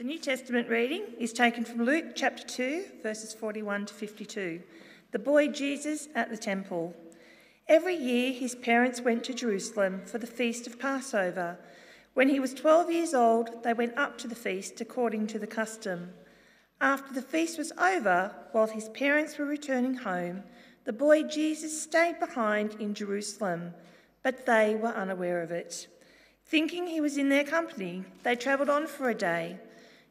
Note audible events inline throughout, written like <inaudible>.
The New Testament reading is taken from Luke chapter 2, verses 41 to 52. The boy Jesus at the temple. Every year his parents went to Jerusalem for the feast of Passover. When he was 12 years old, they went up to the feast according to the custom. After the feast was over, while his parents were returning home, the boy Jesus stayed behind in Jerusalem, but they were unaware of it. Thinking he was in their company, they travelled on for a day.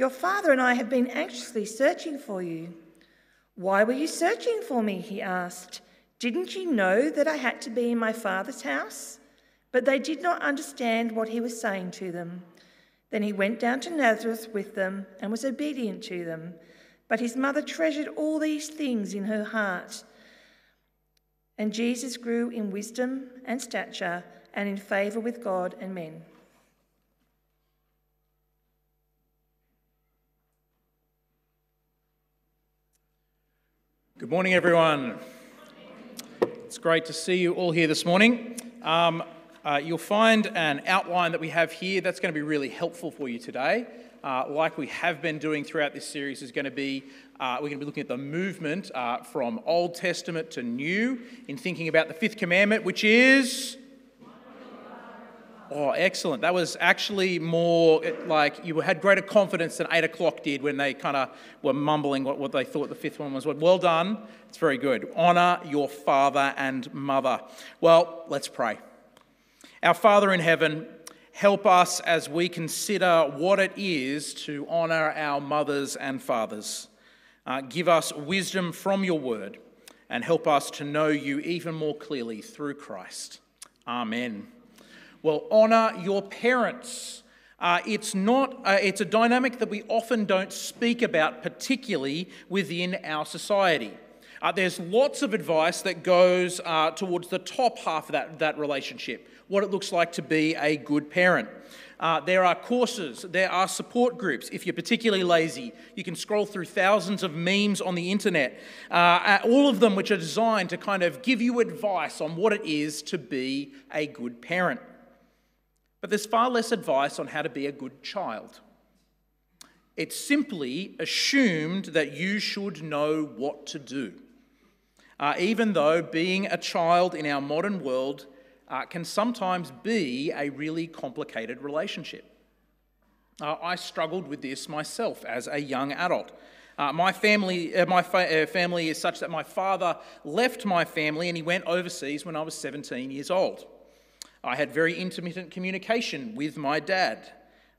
Your father and I have been anxiously searching for you. Why were you searching for me? He asked. Didn't you know that I had to be in my father's house? But they did not understand what he was saying to them. Then he went down to Nazareth with them and was obedient to them. But his mother treasured all these things in her heart. And Jesus grew in wisdom and stature and in favour with God and men. Good morning, everyone. It's great to see you all here this morning. Um, uh, you'll find an outline that we have here that's going to be really helpful for you today. Uh, like we have been doing throughout this series, is going to be uh, we're going to be looking at the movement uh, from Old Testament to New in thinking about the fifth commandment, which is Oh, excellent. That was actually more like you had greater confidence than 8 o'clock did when they kind of were mumbling what, what they thought the fifth one was. Well done. It's very good. Honour your father and mother. Well, let's pray. Our Father in heaven, help us as we consider what it is to honour our mothers and fathers. Uh, give us wisdom from your word and help us to know you even more clearly through Christ. Amen. Well, honour your parents. Uh, it's not. Uh, it's a dynamic that we often don't speak about, particularly within our society. Uh, there's lots of advice that goes uh, towards the top half of that, that relationship, what it looks like to be a good parent. Uh, there are courses, there are support groups. If you're particularly lazy, you can scroll through thousands of memes on the internet, uh, all of them which are designed to kind of give you advice on what it is to be a good parent. But there's far less advice on how to be a good child. It's simply assumed that you should know what to do. Uh, even though being a child in our modern world uh, can sometimes be a really complicated relationship. Uh, I struggled with this myself as a young adult. Uh, my family, uh, my fa- uh, family is such that my father left my family and he went overseas when I was 17 years old. I had very intermittent communication with my dad.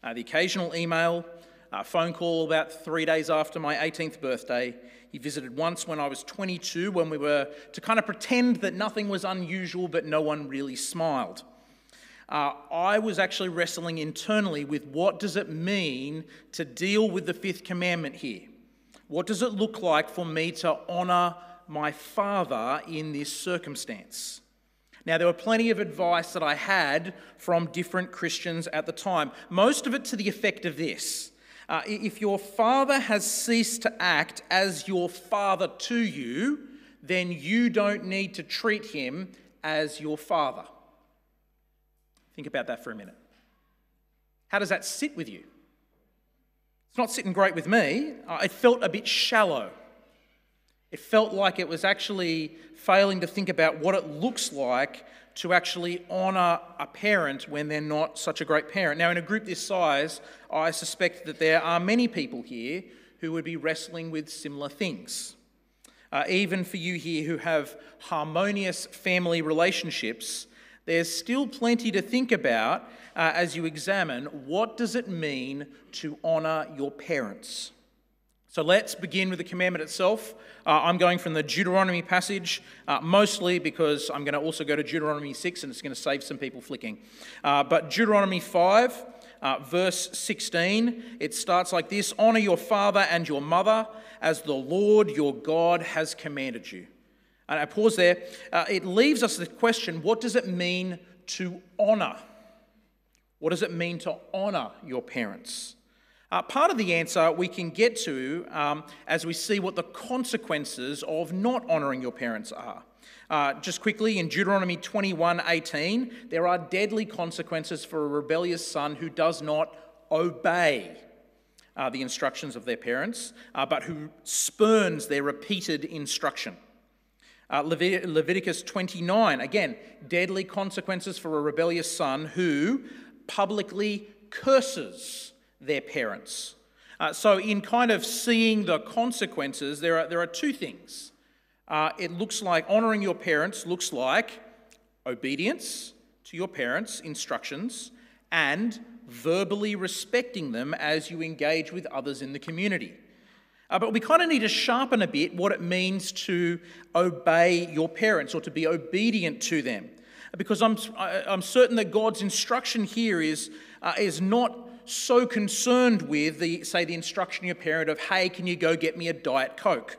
Uh, the occasional email, a phone call about three days after my 18th birthday. He visited once when I was 22, when we were to kind of pretend that nothing was unusual, but no one really smiled. Uh, I was actually wrestling internally with what does it mean to deal with the fifth commandment here? What does it look like for me to honour my father in this circumstance? Now, there were plenty of advice that I had from different Christians at the time, most of it to the effect of this uh, If your father has ceased to act as your father to you, then you don't need to treat him as your father. Think about that for a minute. How does that sit with you? It's not sitting great with me. Uh, it felt a bit shallow. It felt like it was actually failing to think about what it looks like to actually honour a parent when they're not such a great parent. Now, in a group this size, I suspect that there are many people here who would be wrestling with similar things. Uh, even for you here who have harmonious family relationships, there's still plenty to think about uh, as you examine what does it mean to honour your parents. So let's begin with the commandment itself. Uh, I'm going from the Deuteronomy passage, uh, mostly because I'm going to also go to Deuteronomy 6 and it's going to save some people flicking. Uh, but Deuteronomy 5, Uh, verse 16, it starts like this Honor your father and your mother as the Lord your God has commanded you. And I pause there. Uh, it leaves us the question what does it mean to honor? What does it mean to honor your parents? Uh, part of the answer we can get to um, as we see what the consequences of not honoring your parents are. Uh, just quickly, in Deuteronomy 21 18, there are deadly consequences for a rebellious son who does not obey uh, the instructions of their parents, uh, but who spurns their repeated instruction. Uh, Levit- Leviticus 29, again, deadly consequences for a rebellious son who publicly curses their parents. Uh, so, in kind of seeing the consequences, there are, there are two things. Uh, it looks like honoring your parents looks like obedience to your parents' instructions and verbally respecting them as you engage with others in the community. Uh, but we kind of need to sharpen a bit what it means to obey your parents or to be obedient to them. Because I'm, I'm certain that God's instruction here is, uh, is not so concerned with, the, say, the instruction your parent of, hey, can you go get me a Diet Coke?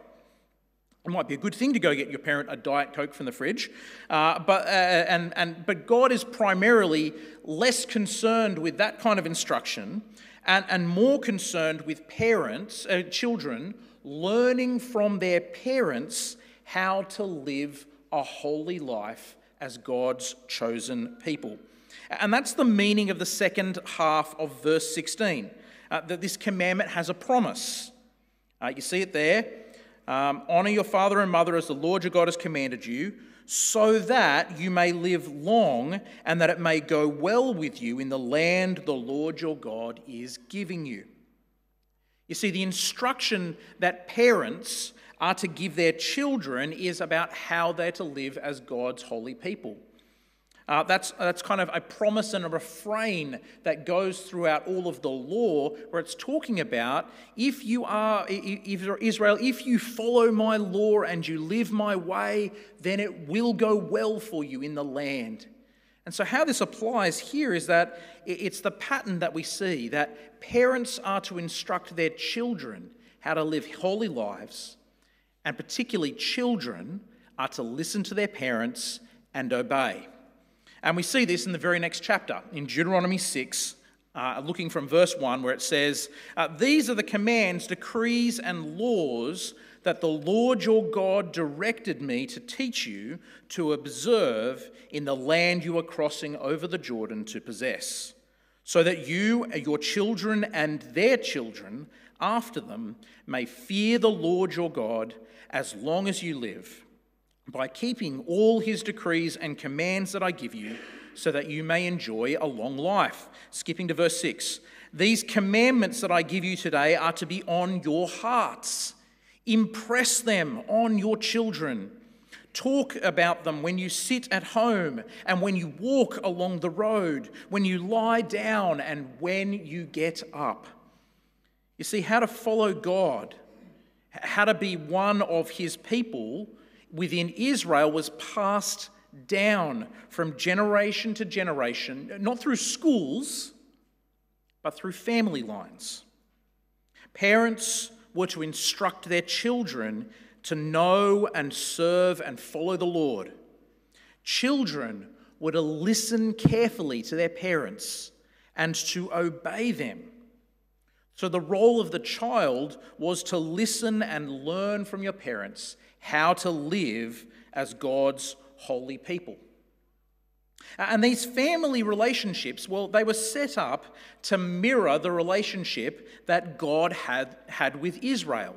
It might be a good thing to go get your parent a Diet Coke from the fridge, uh, but, uh, and, and, but God is primarily less concerned with that kind of instruction and, and more concerned with parents, uh, children, learning from their parents how to live a holy life as God's chosen people. And that's the meaning of the second half of verse 16 uh, that this commandment has a promise. Uh, you see it there. Um, Honor your father and mother as the Lord your God has commanded you, so that you may live long and that it may go well with you in the land the Lord your God is giving you. You see, the instruction that parents are to give their children is about how they're to live as God's holy people. Uh, that's, that's kind of a promise and a refrain that goes throughout all of the law, where it's talking about if you are if Israel, if you follow my law and you live my way, then it will go well for you in the land. And so, how this applies here is that it's the pattern that we see that parents are to instruct their children how to live holy lives, and particularly children are to listen to their parents and obey. And we see this in the very next chapter, in Deuteronomy 6, uh, looking from verse 1, where it says, uh, These are the commands, decrees, and laws that the Lord your God directed me to teach you to observe in the land you are crossing over the Jordan to possess, so that you, your children, and their children after them may fear the Lord your God as long as you live by keeping all his decrees and commands that I give you, so that you may enjoy a long life. Skipping to verse 6. These commandments that I give you today are to be on your hearts. Impress them on your children. Talk about them when you sit at home and when you walk along the road, when you lie down and when you get up. You see, how to follow God, how to be one of his people within Israel was passed down from generation to generation, not through schools, but through family lines. Parents were to instruct their children to know and serve and follow the Lord. Children were to listen carefully to their parents and to obey them. So, the role of the child was to listen and learn from your parents how to live as God's holy people. And these family relationships, well, they were set up to mirror the relationship that God had, had with Israel.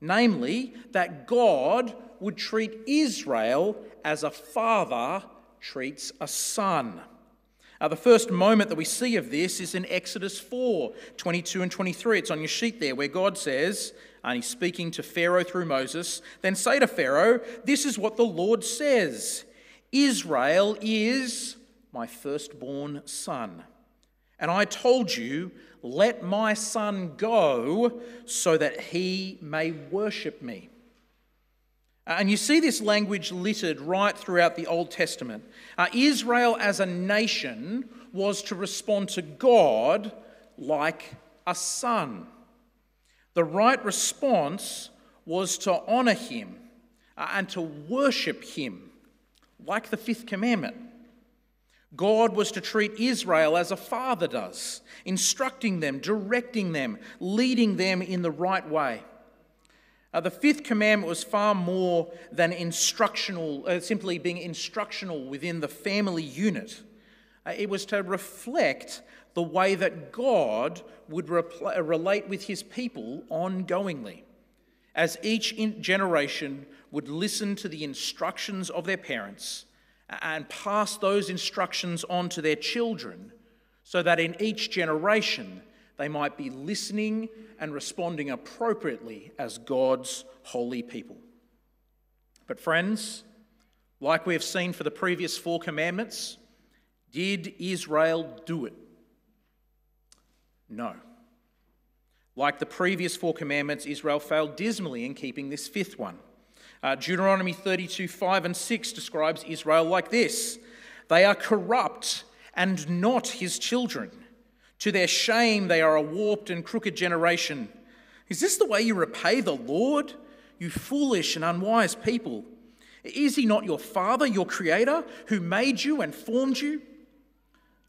Namely, that God would treat Israel as a father treats a son. Uh, the first moment that we see of this is in Exodus 4 22 and 23. It's on your sheet there, where God says, and he's speaking to Pharaoh through Moses, then say to Pharaoh, This is what the Lord says Israel is my firstborn son. And I told you, Let my son go so that he may worship me. And you see this language littered right throughout the Old Testament. Uh, Israel as a nation was to respond to God like a son. The right response was to honour him uh, and to worship him, like the fifth commandment. God was to treat Israel as a father does, instructing them, directing them, leading them in the right way. Uh, the fifth commandment was far more than instructional, uh, simply being instructional within the family unit. Uh, it was to reflect the way that God would repl- uh, relate with his people ongoingly, as each generation would listen to the instructions of their parents and pass those instructions on to their children, so that in each generation they might be listening and responding appropriately as God's holy people. But, friends, like we have seen for the previous four commandments, did Israel do it? No. Like the previous four commandments, Israel failed dismally in keeping this fifth one. Uh, Deuteronomy 32 5 and 6 describes Israel like this They are corrupt and not his children. To their shame, they are a warped and crooked generation. Is this the way you repay the Lord, you foolish and unwise people? Is he not your father, your creator, who made you and formed you?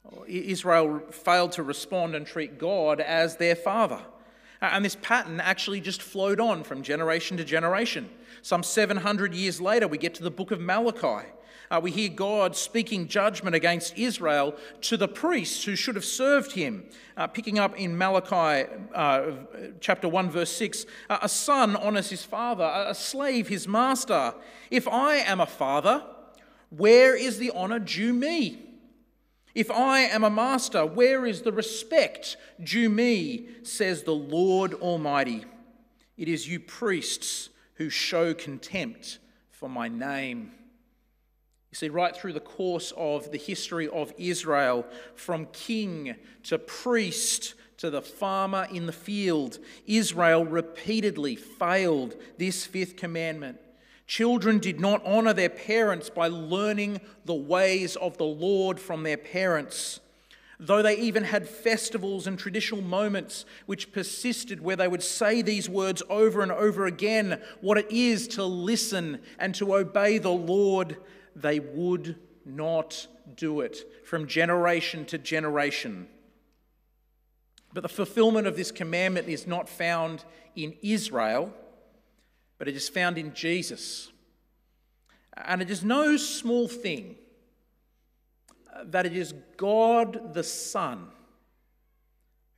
Oh, Israel failed to respond and treat God as their father. And this pattern actually just flowed on from generation to generation. Some 700 years later, we get to the book of Malachi. Uh, we hear God speaking judgment against Israel to the priests who should have served him. Uh, picking up in Malachi uh, chapter 1, verse 6 uh, A son honors his father, a slave his master. If I am a father, where is the honor due me? If I am a master, where is the respect due me, says the Lord Almighty? It is you priests who show contempt for my name. You see, right through the course of the history of Israel, from king to priest to the farmer in the field, Israel repeatedly failed this fifth commandment. Children did not honor their parents by learning the ways of the Lord from their parents. Though they even had festivals and traditional moments which persisted, where they would say these words over and over again what it is to listen and to obey the Lord, they would not do it from generation to generation. But the fulfillment of this commandment is not found in Israel, but it is found in Jesus. And it is no small thing that it is God the Son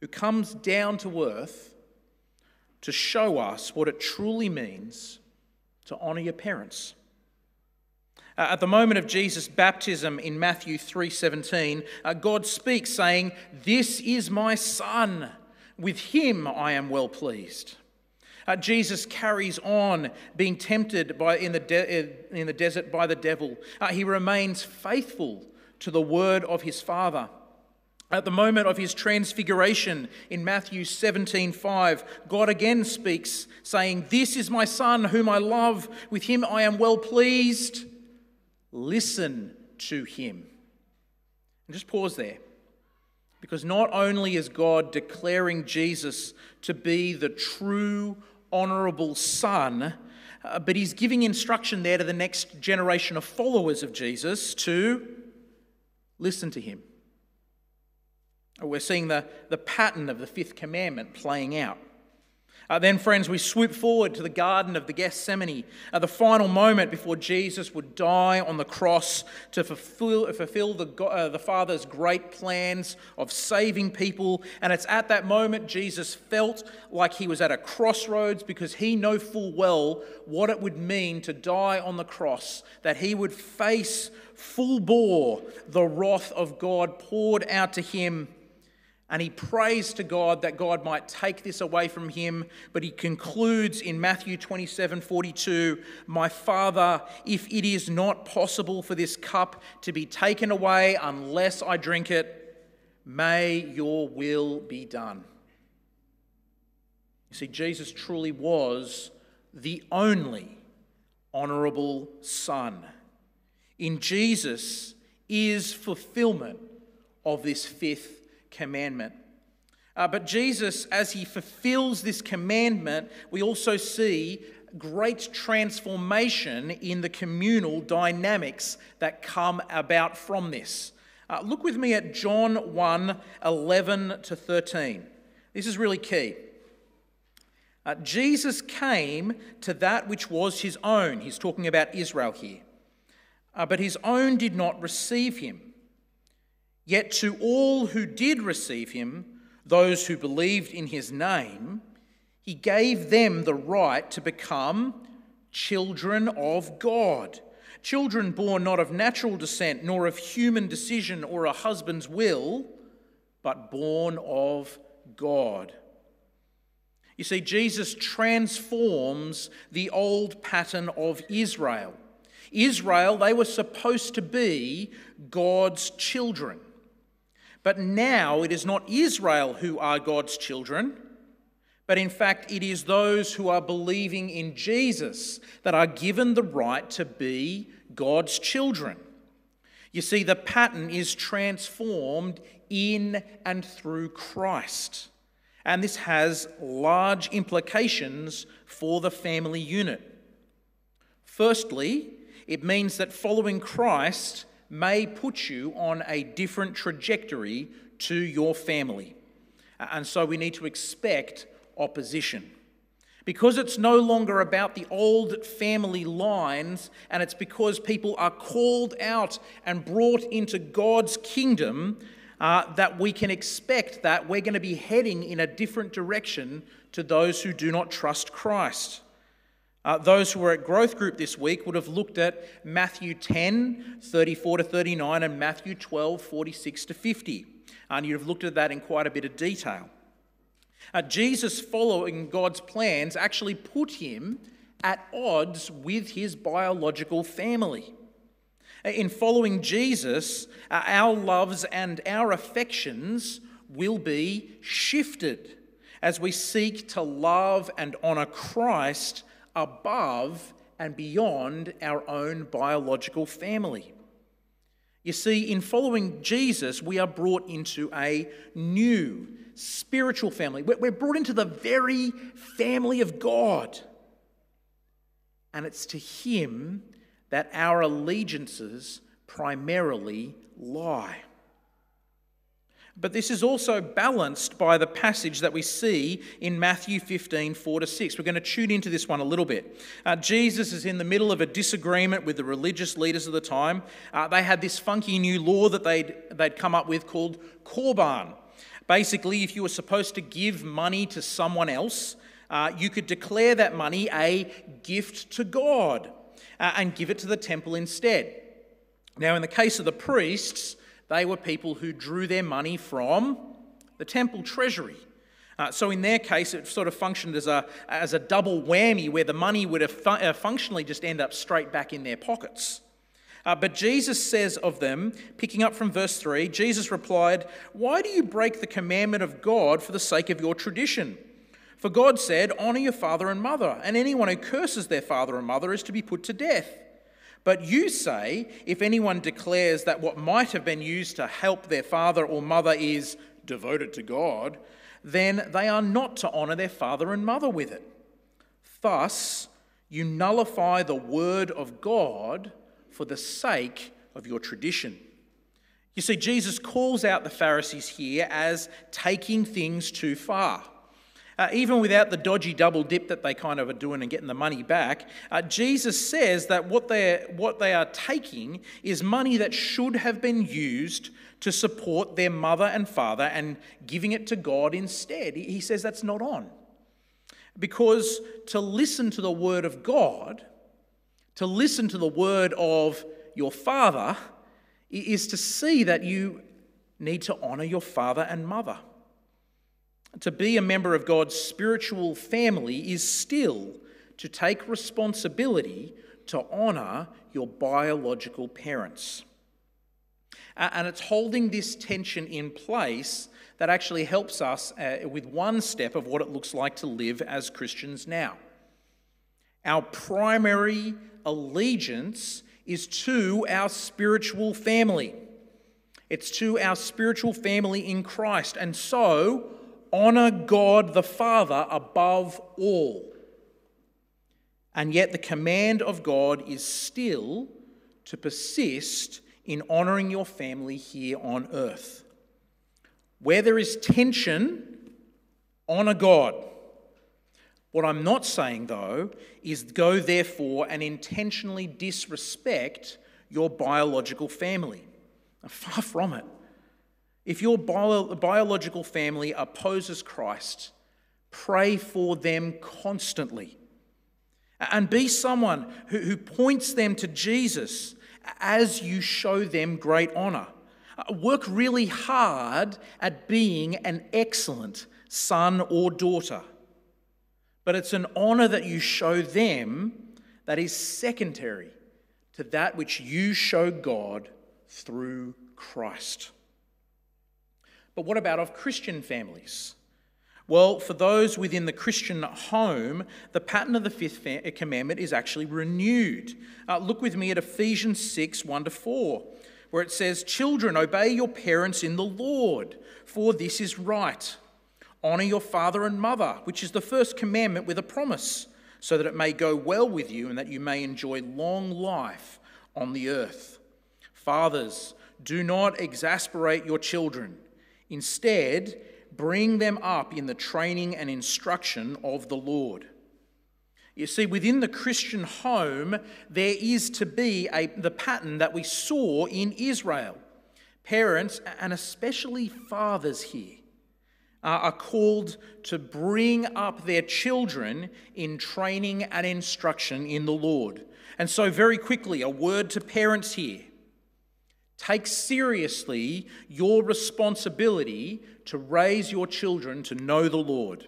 who comes down to earth to show us what it truly means to honour your parents. Uh, at the moment of Jesus' baptism in Matthew 3:17, uh, God speaks saying, "This is my son; with him I am well pleased." Uh, Jesus carries on being tempted by, in, the de- in the desert by the devil. Uh, he remains faithful to the word of his Father. At the moment of his transfiguration in Matthew 17:5, God again speaks, saying, This is my Son whom I love, with him I am well pleased. Listen to him. And just pause there. Because not only is God declaring Jesus to be the true, honourable Son, uh, but he's giving instruction there to the next generation of followers of Jesus to listen to him. We're seeing the, the pattern of the fifth commandment playing out. Uh, then, friends, we swoop forward to the Garden of the Gethsemane, uh, the final moment before Jesus would die on the cross to fulfill, fulfill the, uh, the Father's great plans of saving people. And it's at that moment Jesus felt like he was at a crossroads because he knew full well what it would mean to die on the cross, that he would face full bore the wrath of God poured out to him and he prays to God that God might take this away from him. But he concludes in Matthew 27 42, My Father, if it is not possible for this cup to be taken away unless I drink it, may your will be done. You see, Jesus truly was the only honourable Son. In Jesus is fulfillment of this fifth commandment. Uh, but Jesus, as he fulfills this commandment, we also see great transformation in the communal dynamics that come about from this. Uh, look with me at John 1 11 to 13. This is really key. Uh, Jesus came to that which was his own. He's talking about Israel here. Uh, but his own did not receive him. Yet to all who did receive him, those who believed in his name, he gave them the right to become children of God. Children born not of natural descent, nor of human decision or a husband's will, but born of God. You see, Jesus transforms the old pattern of Israel. Israel, they were supposed to be God's children. But now it is not Israel who are God's children, but in fact it is those who are believing in Jesus that are given the right to be God's children. You see, the pattern is transformed in and through Christ. And this has large implications for the family unit. Firstly, it means that following Christ may put you on a different trajectory to your family. And so we need to expect opposition. Because it's no longer about the old family lines, and it's because people are called out and brought into God's kingdom, uh, that we can expect that we're going to be heading in a different direction to those who do not trust Christ. Uh, those who were at growth group this week would have looked at Matthew 10, 34 to 39, and Matthew 12, 46 to 50. And you'd have looked at that in quite a bit of detail. Uh, Jesus, following God's plans, actually put him at odds with his biological family. Uh, in following Jesus, uh, our loves and our affections will be shifted as we seek to love and honour Christ above and beyond our own biological family. You see, in following Jesus, we are brought into a new spiritual family. We're brought into the very family of God. And it's to Him that our allegiances primarily lie. But this is also balanced by the passage that we see in Matthew 15, 4 to 6. We're going to tune into this one a little bit. Uh, Jesus is in the middle of a disagreement with the religious leaders of the time. Uh, they had this funky new law that they'd, they'd come up with called Korban. Basically, if you were supposed to give money to someone else, uh, you could declare that money a gift to God uh, and give it to the temple instead. Now, in the case of the priests, they were people who drew their money from the temple treasury. Uh, so in their case, it sort of functioned as a, as a double whammy where the money would have fu- uh, functionally just end up straight back in their pockets. Uh, but Jesus says of them, picking up from verse 3, Jesus replied, Why do you break the commandment of God for the sake of your tradition? For God said, Honour your father and mother, and anyone who curses their father and mother is to be put to death. But you say, if anyone declares that what might have been used to help their father or mother is devoted to God, then they are not to honour their father and mother with it. Thus, you nullify the word of God for the sake of your tradition. You see, Jesus calls out the Pharisees here as taking things too far. Uh, even without the dodgy double dip that they kind of are doing and getting the money back, uh, Jesus says that what, they're, what they are taking is money that should have been used to support their mother and father and giving it to God instead. He says that's not on. Because to listen to the word of God, to listen to the word of your father, is to see that you need to honour your father and mother. To be a member of God's spiritual family is still to take responsibility to honour your biological parents. And it's holding this tension in place that actually helps us uh, with one step of what it looks like to live as Christians now. Our primary allegiance is to our spiritual family. It's to our spiritual family in Christ. And so, honor God the Father above all. And yet, the command of God is still to persist in honoring your family here on earth. Where there is tension, honor God. What I'm not saying, though, is go therefore and intentionally disrespect your biological family. <laughs> Far from it. If your bio- biological family opposes Christ, pray for them constantly. And be someone who, who points them to Jesus as you show them great honor. Uh, work really hard at being an excellent son or daughter. But it's an honor that you show them that is secondary to that which you show God through Christ. But what about of Christian families? Well, for those within the Christian home, the pattern of the fifth commandment is actually renewed. Uh, look with me at Ephesians 6 1 to 4, where it says, Children, obey your parents in the Lord, for this is right. Honour your father and mother, which is the first commandment with a promise, so that it may go well with you and that you may enjoy long life on the earth. Fathers, do not exasperate your children. Instead, bring them up in the training and instruction of the Lord. You see, within the Christian home, there is to be a, the pattern that we saw in Israel. Parents, and especially fathers here, are called to bring up their children in training and instruction in the Lord. And so, very quickly, a word to parents here. Take seriously your responsibility to raise your children to know the Lord.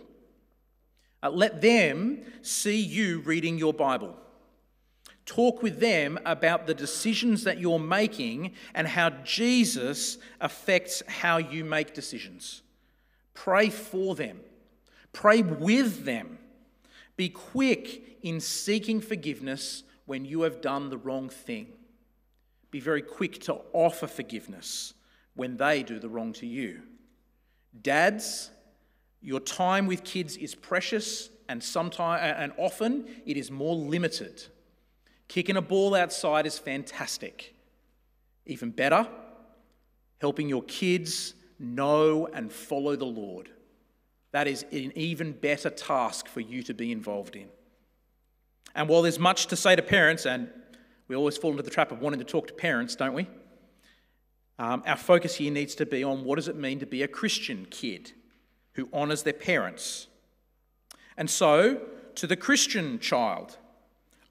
Uh, let them see you reading your Bible. Talk with them about the decisions that you're making and how Jesus affects how you make decisions. Pray for them, pray with them. Be quick in seeking forgiveness when you have done the wrong thing. Be very quick to offer forgiveness when they do the wrong to you. Dads, your time with kids is precious and sometimes and often it is more limited. Kicking a ball outside is fantastic. Even better, helping your kids know and follow the Lord. That is an even better task for you to be involved in. And while there's much to say to parents, and we always fall into the trap of wanting to talk to parents, don't we? Um, our focus here needs to be on what does it mean to be a Christian kid who honours their parents. And so, to the Christian child,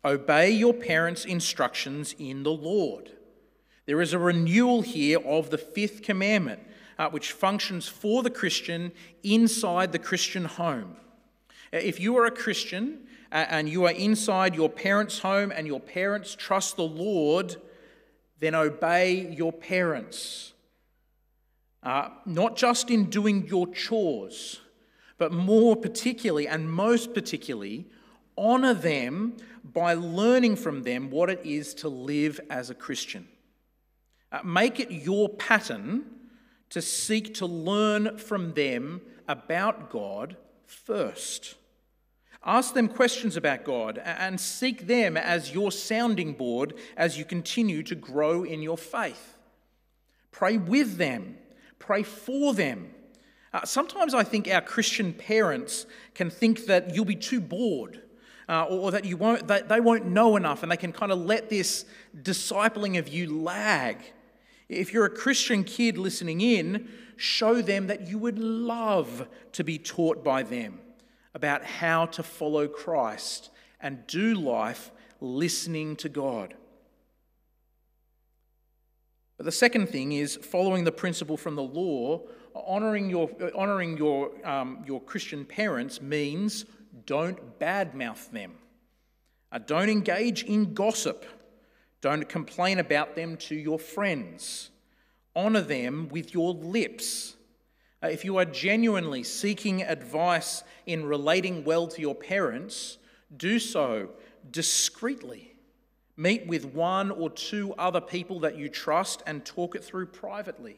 obey your parents' instructions in the Lord. There is a renewal here of the fifth commandment, uh, which functions for the Christian inside the Christian home. If you are a Christian and you are inside your parents' home and your parents trust the Lord, then obey your parents. Uh, not just in doing your chores, but more particularly and most particularly, honour them by learning from them what it is to live as a Christian. Uh, make it your pattern to seek to learn from them about God first. Ask them questions about God and seek them as your sounding board as you continue to grow in your faith. Pray with them, pray for them. Uh, sometimes I think our Christian parents can think that you'll be too bored. Uh, or that you won't, that they won't know enough, and they can kind of let this discipling of you lag. If you're a Christian kid listening in, show them that you would love to be taught by them about how to follow Christ and do life listening to God. But the second thing is following the principle from the law, honoring your, honoring your, um, your Christian parents means don't badmouth them. Uh, don't engage in gossip. Don't complain about them to your friends. Honor them with your lips uh, if you are genuinely seeking advice in relating well to your parents, do so discreetly. Meet with one or two other people that you trust and talk it through privately.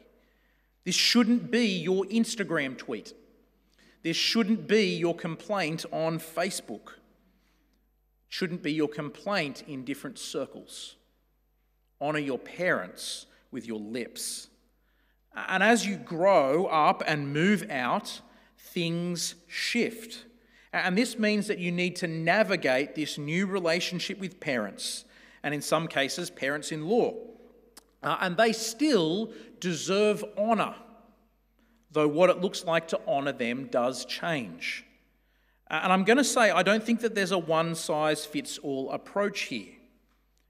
This shouldn't be your Instagram tweet. This shouldn't be your complaint on Facebook. Shouldn't be your complaint in different circles. Honour your parents with your lips. And as you grow up and move out, things shift. And this means that you need to navigate this new relationship with parents, and in some cases, parents in law. Uh, and they still deserve honour, though what it looks like to honour them does change. And I'm going to say, I don't think that there's a one size fits all approach here.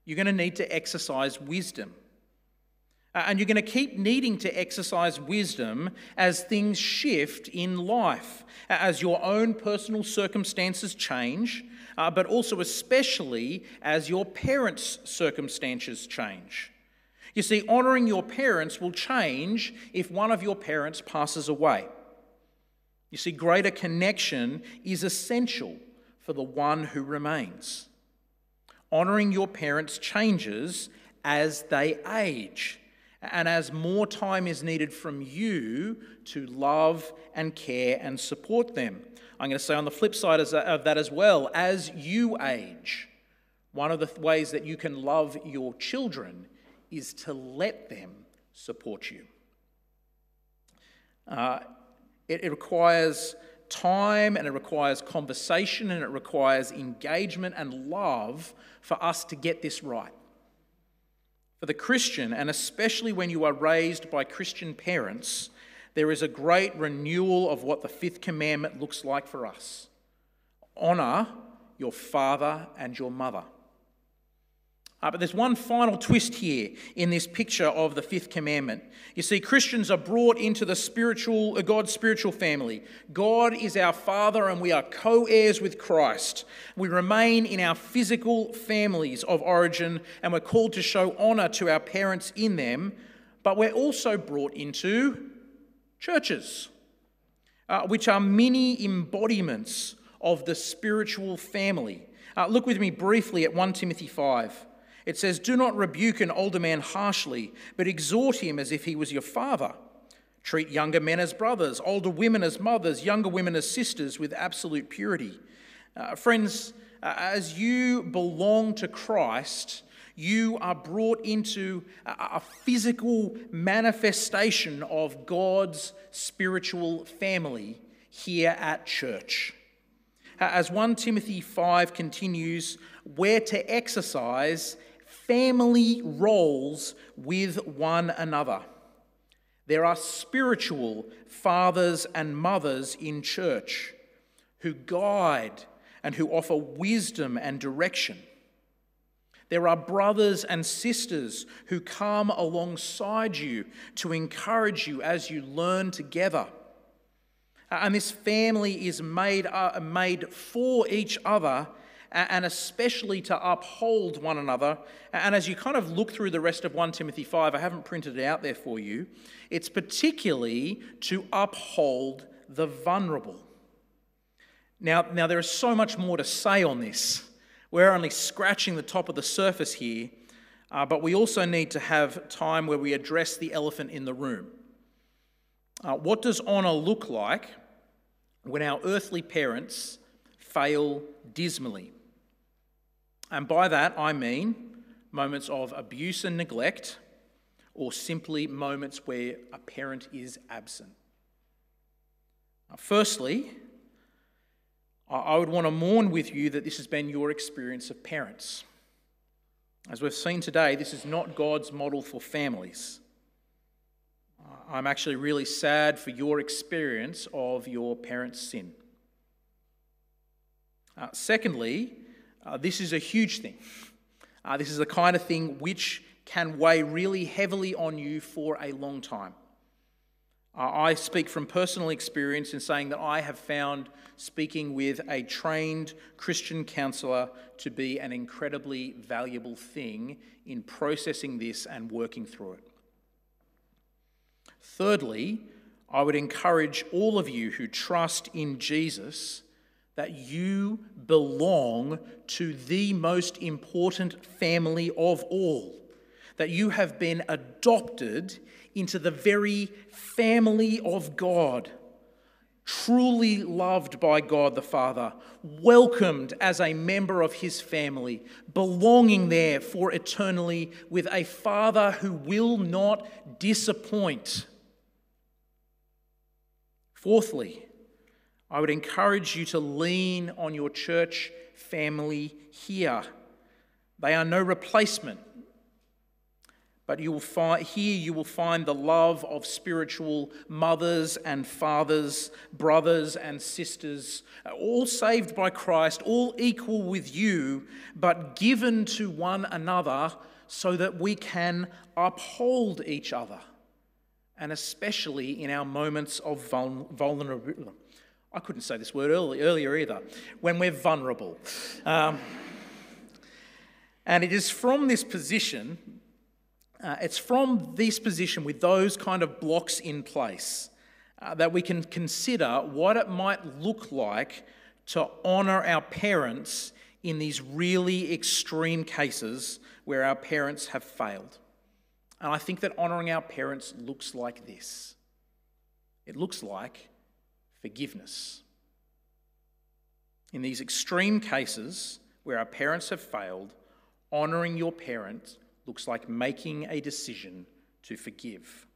You're going to need to exercise wisdom. Uh, and you're going to keep needing to exercise wisdom as things shift in life, as your own personal circumstances change, uh, but also especially as your parents' circumstances change. You see, honouring your parents will change if one of your parents passes away. You see, greater connection is essential for the one who remains. Honouring your parents changes as they age and as more time is needed from you to love and care and support them. I'm going to say on the flip side of that as well, as you age, one of the ways that you can love your children is to let them support you. Uh, it, it requires time and it requires conversation and it requires engagement and love for us to get this right. For the Christian, and especially when you are raised by Christian parents, there is a great renewal of what the fifth commandment looks like for us honour your father and your mother. Uh, but there's one final twist here in this picture of the fifth commandment. You see, Christians are brought into the spiritual, uh, God's spiritual family. God is our Father, and we are co heirs with Christ. We remain in our physical families of origin, and we're called to show honour to our parents in them, but we're also brought into churches, uh, which are mini embodiments of the spiritual family. Uh, look with me briefly at 1 Timothy 5. It says, Do not rebuke an older man harshly, but exhort him as if he was your father. Treat younger men as brothers, older women as mothers, younger women as sisters with absolute purity. Uh, friends, uh, as you belong to Christ, you are brought into a, a physical manifestation of God's spiritual family here at church. As 1 Timothy 5 continues, we're to exercise family roles with one another. There are spiritual fathers and mothers in church who guide and who offer wisdom and direction. There are brothers and sisters who come alongside you to encourage you as you learn together. And this family is made, uh, made for each other and especially to uphold one another. And as you kind of look through the rest of 1 Timothy 5, I haven't printed it out there for you, it's particularly to uphold the vulnerable. Now, now there is so much more to say on this. We're only scratching the top of the surface here, uh, but we also need to have time where we address the elephant in the room. Uh, what does honour look like when our earthly parents fail dismally? And by that, I mean moments of abuse and neglect, or simply moments where a parent is absent. Firstly, I would want to mourn with you that this has been your experience of parents. As we've seen today, this is not God's model for families. I'm actually really sad for your experience of your parents' sin. Uh, secondly, uh, this is a huge thing. Uh, this is the kind of thing which can weigh really heavily on you for a long time. Uh, I speak from personal experience in saying that I have found speaking with a trained Christian counselor to be an incredibly valuable thing in processing this and working through it. Thirdly, I would encourage all of you who trust in Jesus that you belong to the most important family of all, that you have been adopted into the very family of God. truly loved by God the Father, welcomed as a member of his family, belonging there for eternally with a Father who will not disappoint. Fourthly, I would encourage you to lean on your church family here. They are no replacement but you will find, here you will find the love of spiritual mothers and fathers, brothers and sisters, all saved by Christ, all equal with you, but given to one another so that we can uphold each other, and especially in our moments of vulnerability. I couldn't say this word early, earlier either, when we're vulnerable. Um, and it is from this position uh, it's from this position with those kind of blocks in place uh, that we can consider what it might look like to honour our parents in these really extreme cases where our parents have failed. And I think that honouring our parents looks like this it looks like forgiveness. In these extreme cases where our parents have failed, honouring your parent looks like making a decision to forgive.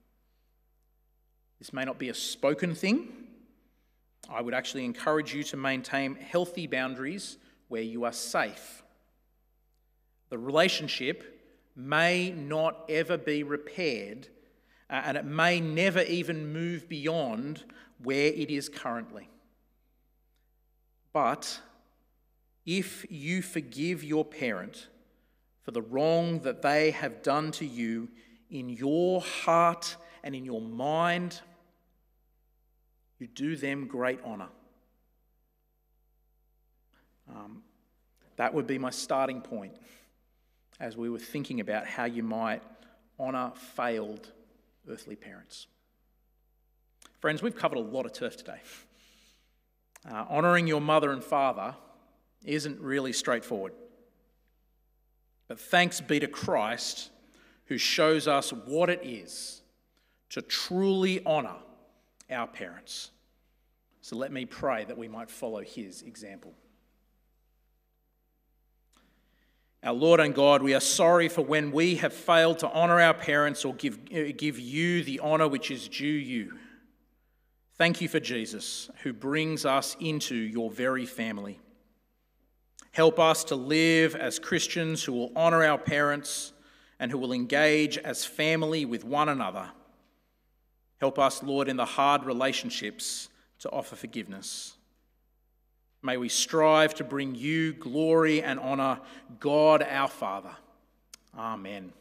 This may not be a spoken thing. I would actually encourage you to maintain healthy boundaries where you are safe. The relationship may not ever be repaired, uh, and it may never even move beyond where it is currently. But if you forgive your parent, for the wrong that they have done to you in your heart and in your mind, you do them great honour. Um, that would be my starting point as we were thinking about how you might honour failed earthly parents. Friends, we've covered a lot of turf today. Uh, honouring your mother and father isn't really straightforward. But thanks be to Christ who shows us what it is to truly honour our parents. So let me pray that we might follow his example. Our Lord and God, we are sorry for when we have failed to honour our parents or give, uh, give you the honour which is due you. Thank you for Jesus, who brings us into your very family. Help us to live as Christians who will honour our parents and who will engage as family with one another. Help us, Lord, in the hard relationships to offer forgiveness. May we strive to bring you glory and honour, God our Father. Amen.